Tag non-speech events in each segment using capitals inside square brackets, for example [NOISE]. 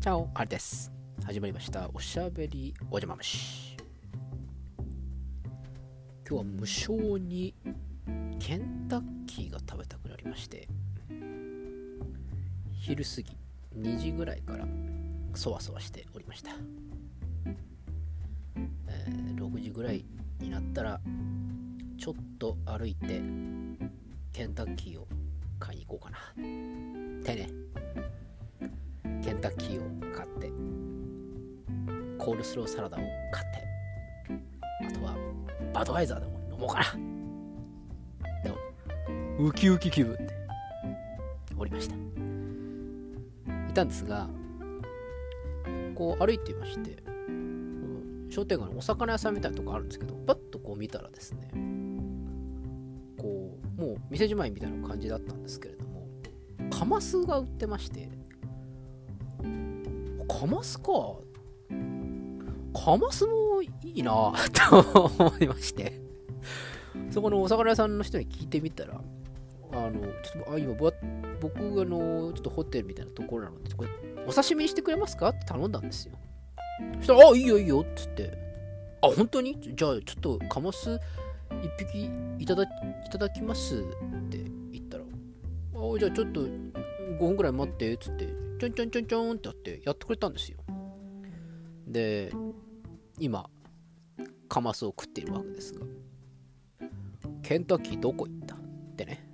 チャオ、あれです。始まりました。おしゃべりおじゃま虫。今日は無性にケンタッキーが食べたくなりまして、昼過ぎ2時ぐらいからそわそわしておりました。えー6時ぐらいになったら、ちょっと歩いてケンタッキーを買いに行こうかな。ってね。ケンタッキーを買ってコールスローサラダを買ってあとはバドワイザーでも飲もうかな。でもウキウキ気分でおりました。いたんですがこう歩いていまして商店街のお魚屋さんみたいなとこあるんですけどパッとこう見たらですねこうもう店じまいみたいな感じだったんですけれどもカマスが売ってましてカマスか？カマスもいいな [LAUGHS] と思いまして。そこのお魚屋さんの人に聞いてみたら、あの、ちょっと、あ、今、僕、あの、ちょっとホテルみたいなところなので、これ、お刺身にしてくれますか？って頼んだんですよ。そしたら、あ、いいよいいよって言って、あ、本当に？じゃあ、ちょっと、カマス一匹いただいただきますって言ったら、あ、じゃあちょっと5分くらい待って、っつって、ちょんちょんちょんちょんってやってやってくれたんですよ。で、今、カマスを食っているわけですが、ケンタッキーどこ行ったってね。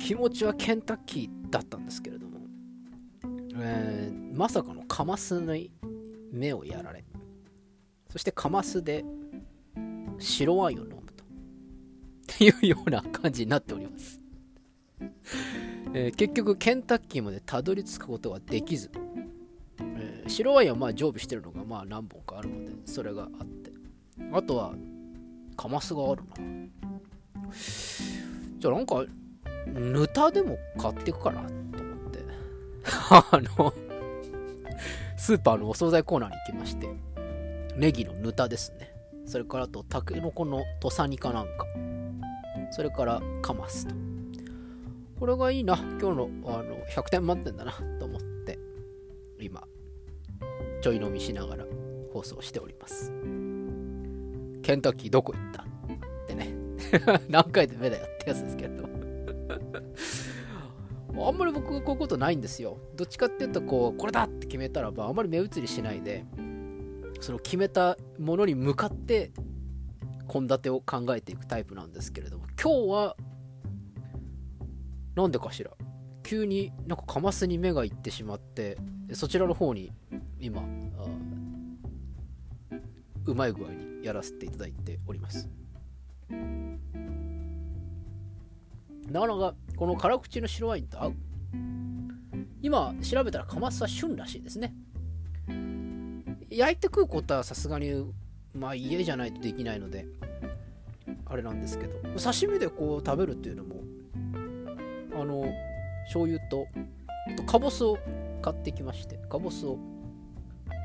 気持ちはケンタッキーだったんですけれども、えーまさかのカマスに目をやられ、そしてカマスで白ワインを飲むと。っていうような感じになっております。えー結局ケンタッキーまでたどり着くことができず、えー白ワインはまあ常備してるのがまあ何本かあるのでそれがあって。あとはカマスがあるな。じゃあなんかヌタでも買っていくかなと思って。[LAUGHS] あのスーパーのお惣菜コーナーに行きまして。ネギのヌタですね。それからあとタケノコの土佐煮かなんか。それからカマスと。これがいいな。今日のあの100点満点だな。と思って今ちょい飲みしながら放送しております。ケンタッキーどこ行ったってね。[LAUGHS] 何回で目だよってやつですけど。[LAUGHS] あんまり僕こういうことないんですよ。どっちかっていうとこうこれだって決めたらばあんまり目移りしないでその決めたものに向かって献立を考えていくタイプなんですけれども今日はなんでかしら？急になんかカマスに目がいってしまってそちらの方に今うまい具合にやらせていただいております。なかなかこの辛口の白ワインと合う。今調べたらカマスは旬らしいですね。焼いて食うことはさすがにまあ家じゃないとできないのであれなんですけど刺身でこう食べるっていうのもあの醤油とあとかぼすを買ってきましてかぼすを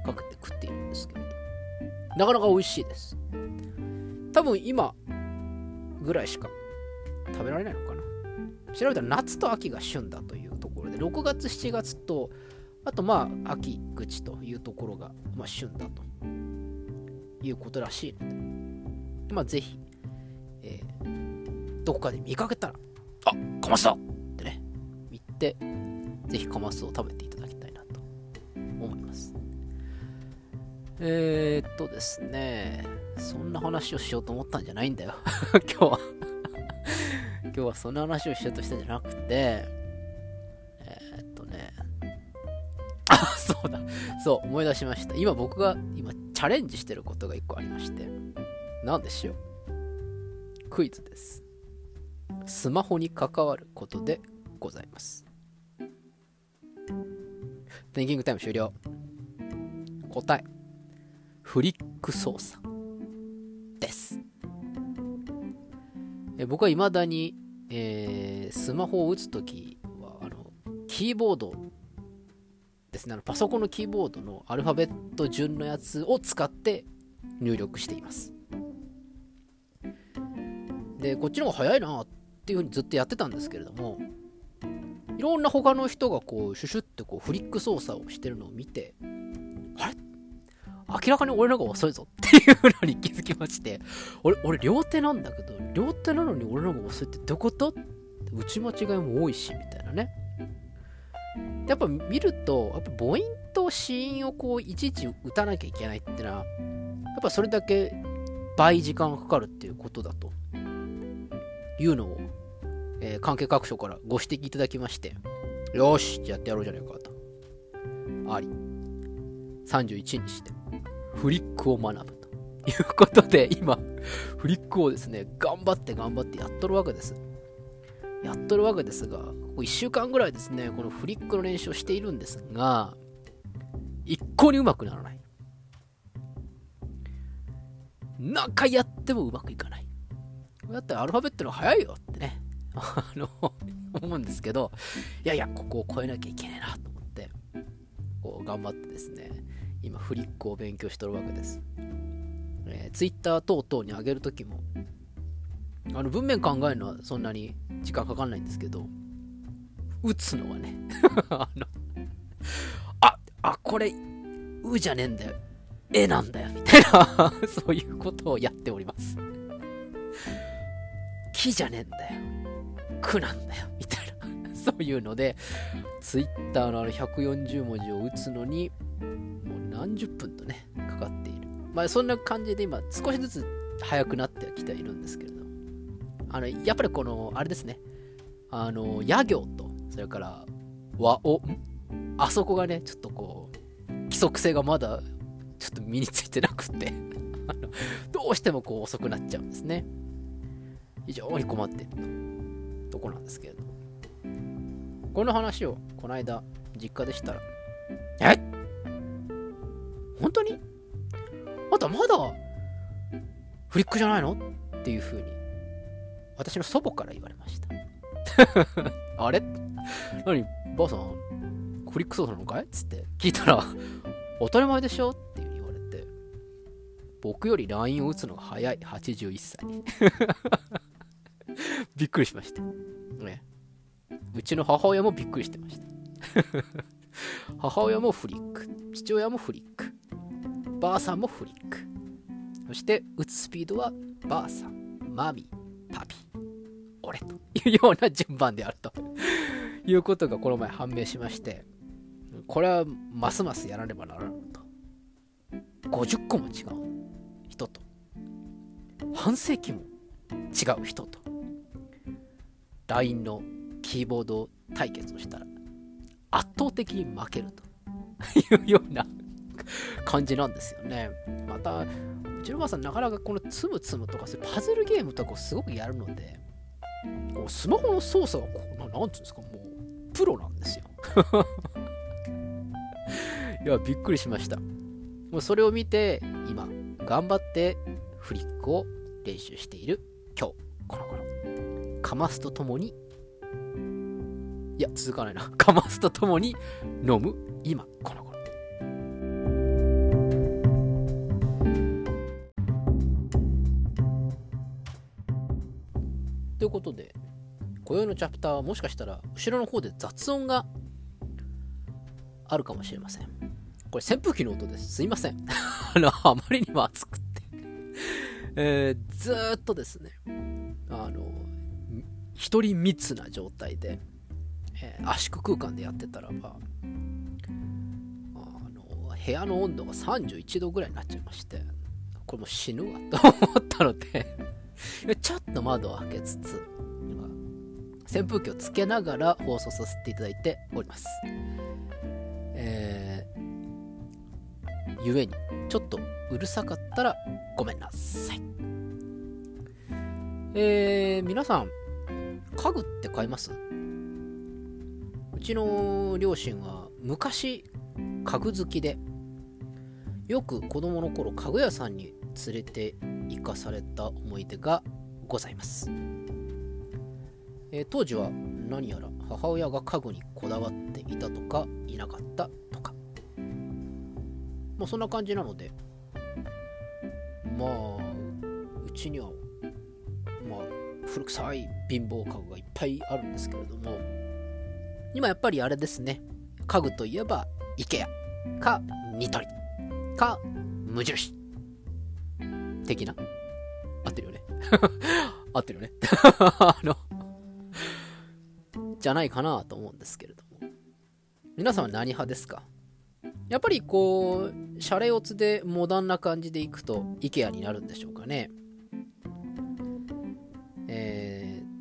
かけて食っているんですけれどなかなか美味しいです。多分今ぐらいしか食べられないのかな。調べたら夏と秋が旬だというところで6月7月とあとまあ秋口というところが、まあ、旬だということらしいので。まあぜひ、えーどこかで見かけたら。あってね言ってぜひカマスを食べていただきたいなと思います。えー、っとですねそんな話をしようと思ったんじゃないんだよ。[LAUGHS] 今日は。今日はそんな話をしようとしたんじゃなくてえー、っとね。あそうだ。そう思い出しました。今僕が今チャレンジしてることが1個ありまして。何でしょう。クイズです。スマホに関わることでございます。テンキングタイム終了。答え、フリック操作です。え僕は未だに、えースマホを打つときはあの、キーボードですねあの、パソコンのキーボードのアルファベット順のやつを使って入力しています。で、こっちの方が早いなっていうふうにずっとやってたんですけれども、ろんな他の人がこうシュシュってこうフリック操作をしてるのを見てあれ？明らかに俺の方が遅いぞっていうのに気づきまして俺俺両手なんだけど両手なのに俺の方が遅いってどういうこと？打ち間違いも多いしみたいなね。やっぱ見るとやっぱ母音と子音をこういちいち打たなきゃいけないってのはやっぱそれだけ倍時間かかるっていうことだというのを、えー、関係各所からご指摘いただきましてよしじゃあやってやろうじゃないかと。あり。31にしてフリックを学ぶということで今フリックをですね頑張って頑張ってやっとるわけです。やっとるわけですがここ1週間ぐらいですねこのフリックの練習をしているんですが一向にうまくならない。何回やってもうまくいかない。だってアルファベットの早いよってね、あの、[LAUGHS] 思うんですけど、いやいや、ここを超えなきゃいけないなと思って、こう頑張ってですね、今フリックを勉強してるわけです。えー、Twitter 等々に上げるときも、あの文面考えるのはそんなに時間かかんないんですけど、打つのはね、[LAUGHS] あの、あ、あ、これ、うじゃねえんだよ。絵なんだよ、みたいな [LAUGHS] そういうことをやっております。木じゃねえんだよ。苦なんだよ、[LAUGHS] みたいな。そういうので、ツイッターのあの140文字を打つのに、もう何十分とね、かかっている。まあそんな感じで今、少しずつ速くなってきているんですけれどあの、やっぱりこの、あれですね、あの、野行と、それから、和お、あそこがね、ちょっとこう、規則性がまだちょっと身についてなくて。[LAUGHS] どうしてもこう遅くなっちゃうんですね。非常に困っている。とこなんですけれど。この話をこの間実家でしたら、え？本当に？あんたまだフリックじゃないの？っていう風に私の祖母から言われました。[LAUGHS] あれ？何？ばあさんフリック操作なのかい？つって聞いたら当たり前でしょ？っていう僕より LINE を打つのが早い。81歳 [LAUGHS] びっくりしました、ね、うちの母親もびっくりしてました。[LAUGHS] 母親もフリック。父親もフリック。ばあさんもフリック。そして打つスピードはばあさんマミパピ。俺というような順番であると。いうことがこの前判明しまして。これはますますやらねばならんと。50個も違う人と。半世紀も違う人と LINE のキーボード対決をしたら圧倒的に負けるというような感じなんですよね。また、うちのばあさんなかなかこのつむつむとかパズルゲームとかをすごくやるので、こうスマホの操作がこう、なんていうんですか、もうプロなんですよ。[LAUGHS] いや、びっくりしました。もうそれを見て、今、頑張ってフリックを練習している今日この頃かますとともにいや続かないなかますとともに飲む今この頃ということで今宵のチャプターはもしかしたら後ろの方で雑音があるかもしれませんこれ扇風機の音です。すいません。[LAUGHS] あの、あまりにも暑くてえー、ずっとですね、あの、一人密な状態で、えー、圧縮空間でやってたらば、あの、部屋の温度が31度ぐらいになっちゃいまして、これもう死ぬわと思ったので [LAUGHS] ちょっと窓を開けつつ、扇風機をつけながら放送させていただいております。えーゆえにちょっとうるさかったらごめんなさいえー、皆さん家具って買います？うちの両親は昔家具好きでよく子供の頃家具屋さんに連れて行かされた思い出がございます、えー、当時は何やら母親が家具にこだわっていたとかいなかったとか。まあそんな感じなので、まあ、うちには、古臭い貧乏家具がいっぱいあるんですけれども、今やっぱりあれですね。家具といえば、IKEA か、ニトリ。か、無印。的な？合ってるよね。[LAUGHS] 合ってるよね。[LAUGHS] あのじゃないかなと思うんですけれども。皆さんは何派ですか？やっぱりこう、シャレオツでモダンな感じでいくと IKEA になるんでしょうかね。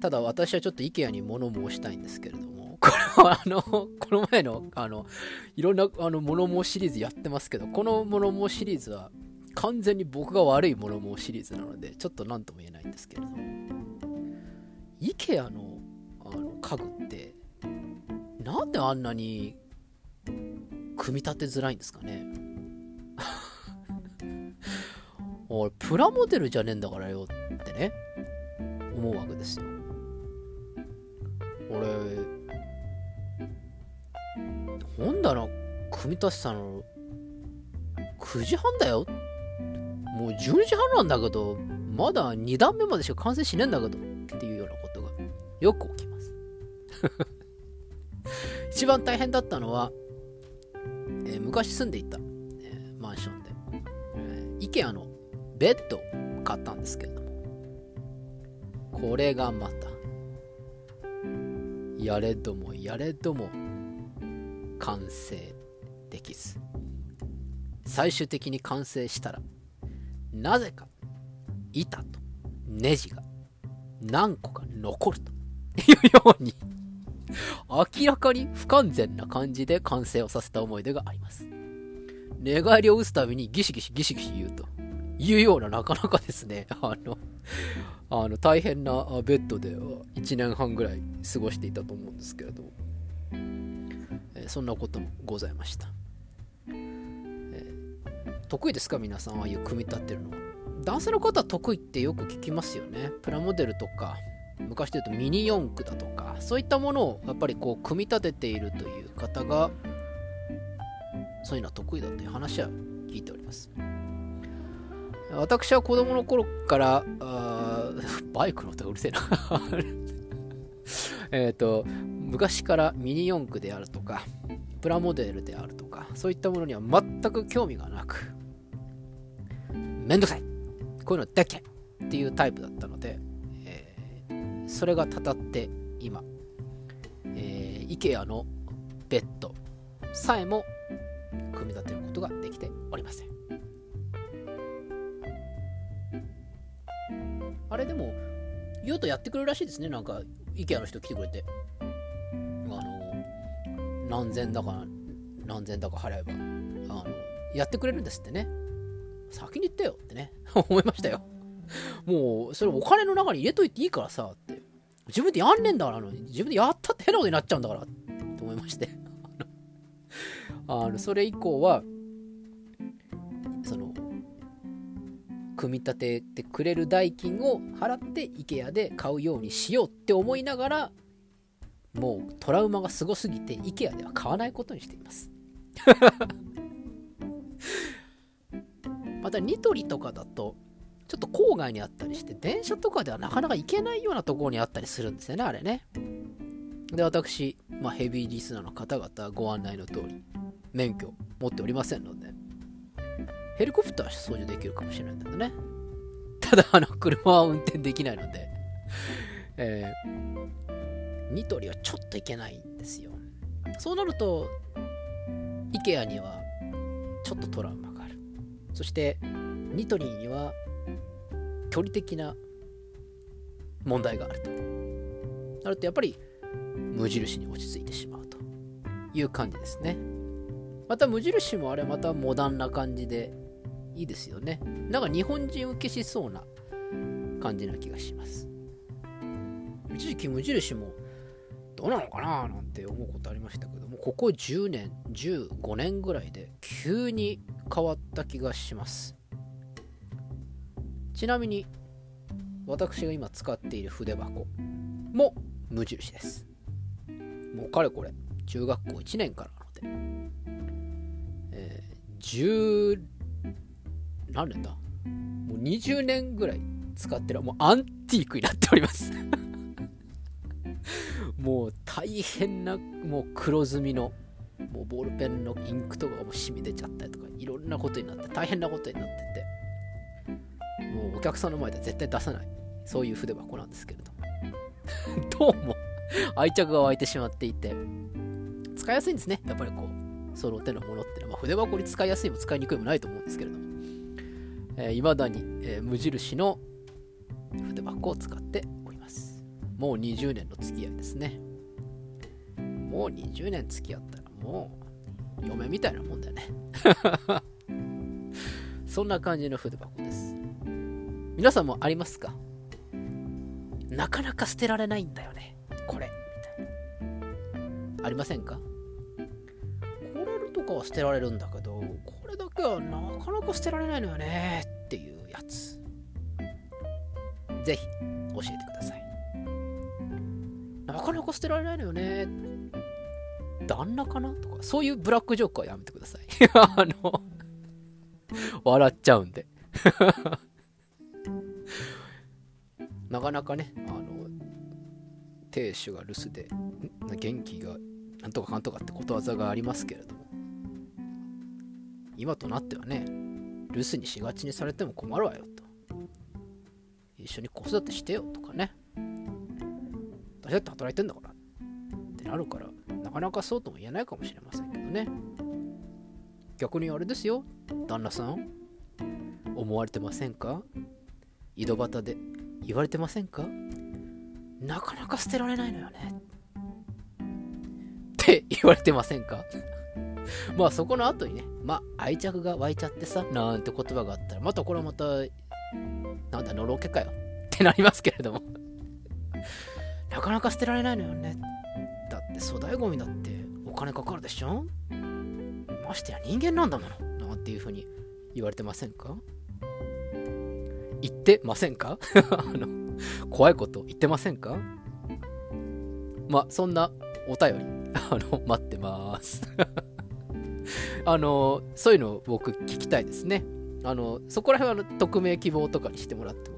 ただ私はちょっと IKEA に物申したいんですけれども、[LAUGHS] これはあの、この前の、あの、いろんなあの物申シリーズやってますけど、この物申シリーズは完全に僕が悪い物申シリーズなので、ちょっと何とも言えないんですけれども、IKEA のあの家具って、なんであんなに組み立てづらいんですかね。[LAUGHS] 俺プラモデルじゃねえんだからよってね思うわけですよ。俺本棚組み立てたの9時半だよ。もう12時半なんだけどまだ2段目までしか完成しねえんだけどっていうようなことがよく起きます。[LAUGHS] 一番大変だったのはえー、昔住んでいた、えー、マンションで、えー、IKEA のベッドを買ったんですけれども、これがまた、やれどもやれども完成できず、最終的に完成したら、なぜか板とネジが何個か残ると。いうように明らかに不完全な感じで完成をさせた思い出があります。寝返りを打つたびにギシギシギシギシ言うというようななかなかですね、あの、[LAUGHS] あの大変なベッドで1年半ぐらい過ごしていたと思うんですけれど、え、そんなこともございました。え、得意ですか？皆さん、ああいう組み立てるのは。男性の方は得意ってよく聞きますよね。プラモデルとか、昔で言うとミニ四駆だとかそういったものをやっぱりこう組み立てているという方がそういうのは得意だという話は聞いております私は子供の頃からバイクの音がうるせえな。[LAUGHS] えっと昔からミニ四駆であるとかプラモデルであるとかそういったものには全く興味がなくめんどくさい。こういうのでっけっていうタイプだったのでえそれがたたって今、えー、IKEA のベッドさえも言うとやってくれるらしいですね。なんか IKEA の人来てくれて。あの何千だか何千だか払えばあのやってくれるんですってね。先に言ってよってね。[LAUGHS] 思いましたよ。もうそれお金の中に入れといていいからさって。自分でやんねえんだから、自分でやったって変なことになっちゃうんだから、と思いまして。[LAUGHS] あの、それ以降は、組み立ててくれる代金を払って IKEA で買うようにしようって思いながら、もうトラウマがすごすぎて IKEA では買わないことにしています。[LAUGHS] またニトリとかだとちょっと郊外にあったりして、電車とかではなかなか行けないようなところにあったりするんですよね、あれね。で、私、まあ、ヘビーリスナーの方々ご案内の通り、免許持っておりませんので、ヘリコプター操縦できるかもしれないんだけどね。ただ、あの、車は運転できないので、えー、ニトリはちょっと行けないんですよ。そうなると、IKEA にはちょっとトラウマがある。そして、ニトリには距離的な問題があるとなるとやっぱり無印に落ち着いてしまうという感じですねまた無印もあれまたモダンな感じでいいですよね。なんか日本人受けしそうな感じな気がします。一時期無印もどうなのかななんて思うことありましたけどもここ10年15年ぐらいで急に変わった気がします。ちなみに私が今使っている筆箱も無印です。もうかれこれ中学校1年からなので、えー、何年だ。もう20年ぐらい使ってる。もうアンティークになっております。[LAUGHS] もう大変なもう黒ずみのもうボールペンのインクとかがもう染み出ちゃったりとかいろんなことになって大変なことになっててもうお客さんの前で絶対出さない。そういう筆箱なんですけれど [LAUGHS] どうも愛着が湧いてしまっていて。使いやすいんですね。やっぱりこうその手のものってのは、筆箱に使いやすいも使いにくいもないと思うんですけれども。えー、未だに、え、無印の筆箱を使っております。もう20年の付き合いですね。もう20年付き合ったらもう嫁みたいなもんだよね。[LAUGHS] そんな感じの筆箱です。皆さんもありますか？なかなか捨てられないんだよね。これ。みたいな。ありませんか？これとかは捨てられるんだけど、けはなかなか捨てられないのよねっていうやつ。ぜひ教えてください。なかなか捨てられないのよね。旦那かなとか、そういうブラックジョークはやめてください。[LAUGHS] あの、笑っちゃうんで。[LAUGHS] なかなかね、あの、亭主が留守で、元気がなんとかかんとかってことわざがありますけれども、今となってはね、留守にしがちにされても困るわよと。一緒に子育てしてよとかね。私だって働いてんだからってなるから、なかなかそうとも言えないかもしれませんけどね。逆にあれですよ、旦那さん。思われてませんか？井戸端で言われてませんか？なかなか捨てられないのよね。って言われてませんか？[LAUGHS] まあそこの後にね、まあ愛着が湧いちゃってさ、なんて言葉があったら、またこれはまた、なんだ、のろけかよってなりますけれども。[LAUGHS] なかなか捨てられないのよね。だって粗大ゴミだってお金かかるでしょ？ましてや人間なんだもの。なんていうふうに言われてませんか？言ってませんか？[LAUGHS] あの、怖いこと言ってませんか？まあ、そんなお便り、あの、待ってます。あの、そういうのを僕聞きたいですね。あの、そこら辺は匿名希望とかにしてもらっても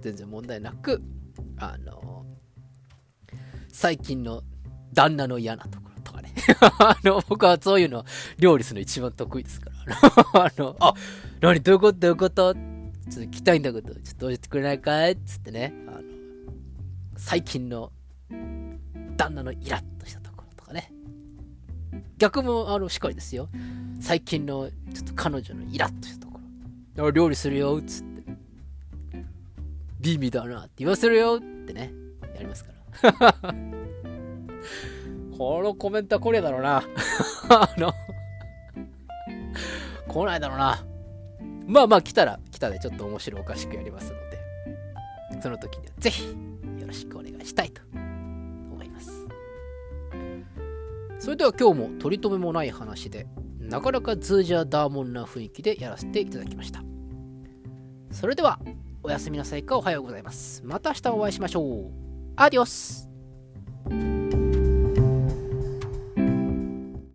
全然問題なく、あの、最近の旦那の嫌なところとかね。[LAUGHS] あの、僕はそういうの料理するの一番得意ですから。[LAUGHS] あの、あ、何どういうことどういうこと？ちょっと聞きたいんだけど、ちょっと教えてくれないかい？つってね、あの、最近の旦那のイラッとした。逆もあのしっかりですよ。最近のちょっと彼女のイラッとしたところ。料理するよ、つって。ビビだなって言わせるよってね、やりますから。[LAUGHS] このコメントはこれだろうな。[LAUGHS] あの、来ないだろうな。まあまあ来たら来たでちょっと面白おかしくやりますので、その時にはぜひよろしくお願いしたいとそれでは今日も取り留めもない話で、なかなかズージャーダーモンな雰囲気でやらせていただきました。それでは、おやすみなさいかおはようございます。また明日お会いしましょう。アディオス